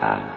Ah.